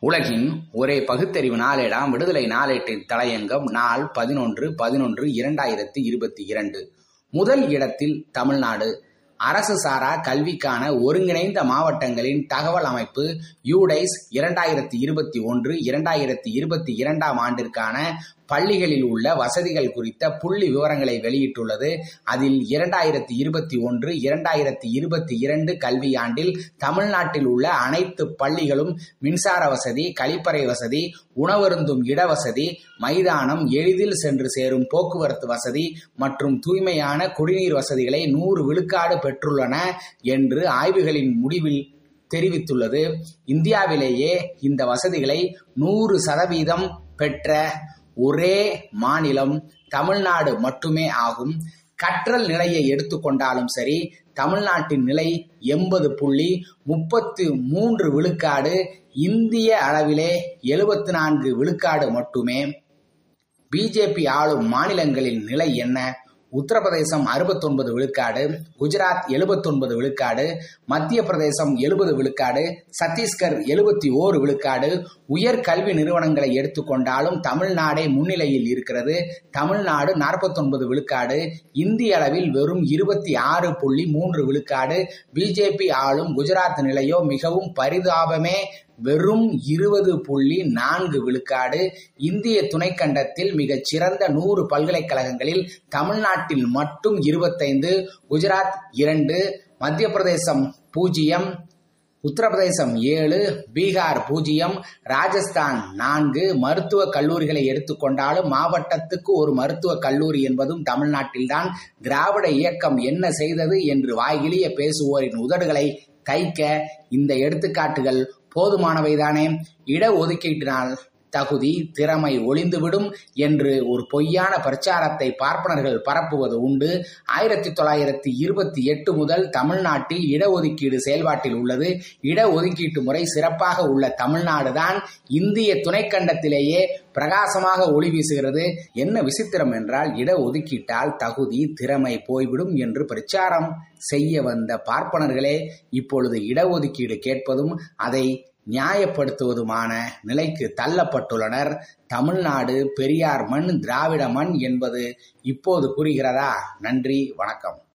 உலகின் ஒரே பகுத்தறிவு நாளேடாம் விடுதலை நாளேட்டின் தலையங்கம் நாள் பதினொன்று பதினொன்று இரண்டாயிரத்தி இருபத்தி இரண்டு. முதல் இடத்தில் தமிழ்நாடு. அரசு சாரா கல்விக்கான ஒருங்கிணைந்த மாவட்டங்களின் தகவல் அமைப்பு யூடைஸ் இரண்டாயிரத்தி இருபத்தி ஒன்று இரண்டாயிரத்தி இருபத்தி இரண்டாம் ஆண்டிற்கான பள்ளிகளில் உள்ள வசதிகள் குறித்த புள்ளி விவரங்களை வெளியிட்டுள்ளது. அதில் இரண்டாயிரத்தி இருபத்தி ஒன்று இரண்டாயிரத்தி இருபத்தி இரண்டு கல்வியாண்டில் தமிழ்நாட்டில் உள்ள அனைத்து பள்ளிகளும் மின்சார வசதி கழிப்பறை வசதி உணவருந்தும் இடவசதி மைதானம் எளிதில் சென்று சேரும் போக்குவரத்து வசதி மற்றும் தூய்மையான குடிநீர் வசதிகளை நூறு விழுக்காடு பெற்றுள்ளன என்று ஆய்வுகளின் முடிவில் தெரிவித்துள்ளது. இந்தியாவிலேயே இந்த வசதிகளை நூறு சதவீதம் பெற்ற ஒரே மாநிலம் தமிழ்நாடு மட்டுமே ஆகும். கற்றல் நிலையை எடுத்துக்கொண்டாலும் சரி தமிழ்நாட்டின் நிலை எண்பது புள்ளி முப்பத்து மூன்று விழுக்காடு இந்திய அளவிலே எழுபத்தி நான்கு விழுக்காடு மட்டுமே. பிஜேபி ஆளும் மாநிலங்களின் நிலை என்ன? உத்தரப்பிரதேசம் அறுபத்தொன்பது விழுக்காடு குஜராத் எழுபத்தொன்பது விழுக்காடு மத்திய பிரதேசம் எழுபது விழுக்காடு சத்தீஸ்கர் எழுபத்தி ஓரு விழுக்காடு. உயர் கல்வி நிறுவனங்களை எடுத்துக்கொண்டாலும் தமிழ்நாடே முன்னிலையில் இருக்கிறது. தமிழ்நாடு நாற்பத்தொன்பது விழுக்காடு. இந்திய அளவில் வெறும் இருபத்தி ஆறு புள்ளி மூன்று விழுக்காடு. பிஜேபி ஆளும் குஜராத் நிலையோ மிகவும் பரிதாபமே வெறும் இருபது புள்ளி நான்கு விழுக்காடு இந்திய துணைக்கண்டத்தில் மிகச் சிறந்த நூறு பல்கலைக்கழகங்களில் தமிழ்நாட்டில் மட்டும் இருபத்தைந்து குஜராத் இரண்டு மத்திய பிரதேசம் பூஜ்ஜியம் உத்தரப்பிரதேசம் ஏழு பீகார் பூஜ்ஜியம் ராஜஸ்தான் நான்கு. மருத்துவ கல்லூரிகளை எடுத்துக்கொண்டாலும் மாவட்டத்துக்கு ஒரு மருத்துவ கல்லூரி என்பதும் தமிழ்நாட்டில்தான். திராவிட இயக்கம் என்ன செய்தது என்று வாய்கிழிய பேசுவோரின் உதடுகளை தைக்க இந்த எடுத்துக்காட்டுகள் போதுமானவைதானே? இட ஒதுக்கீட்டினால் தகுதி திறமை ஒளிந்துவிடும் என்று ஒரு பொய்யான பிரச்சாரத்தை பார்ப்பனர்கள் பரப்புவது உண்டு. ஆயிரத்தி தொள்ளாயிரத்தி இருபத்தி எட்டு முதல் தமிழ்நாட்டில் இடஒதுக்கீடு செயல்பாட்டில் உள்ளது. இடஒதுக்கீட்டு முறை சிறப்பாக உள்ள தமிழ்நாடுதான் இந்திய துணைக்கண்டத்திலேயே பிரகாசமாக ஒளி வீசுகிறது. என்ன விசித்திரம் என்றால் இடஒதுக்கீட்டால் தகுதி திறமை போய்விடும் என்று பிரச்சாரம் செய்ய வந்த பார்ப்பனர்களே இப்பொழுது இடஒதுக்கீடு கேட்பதும் அதை நியாயப்படுத்துவதுமான நிலைக்கு தள்ளப்பட்டுள்ளனர். தமிழ்நாடு பெரியார் மண் திராவிட மண் என்பது இப்போது புரிகிறதா? நன்றி வணக்கம்.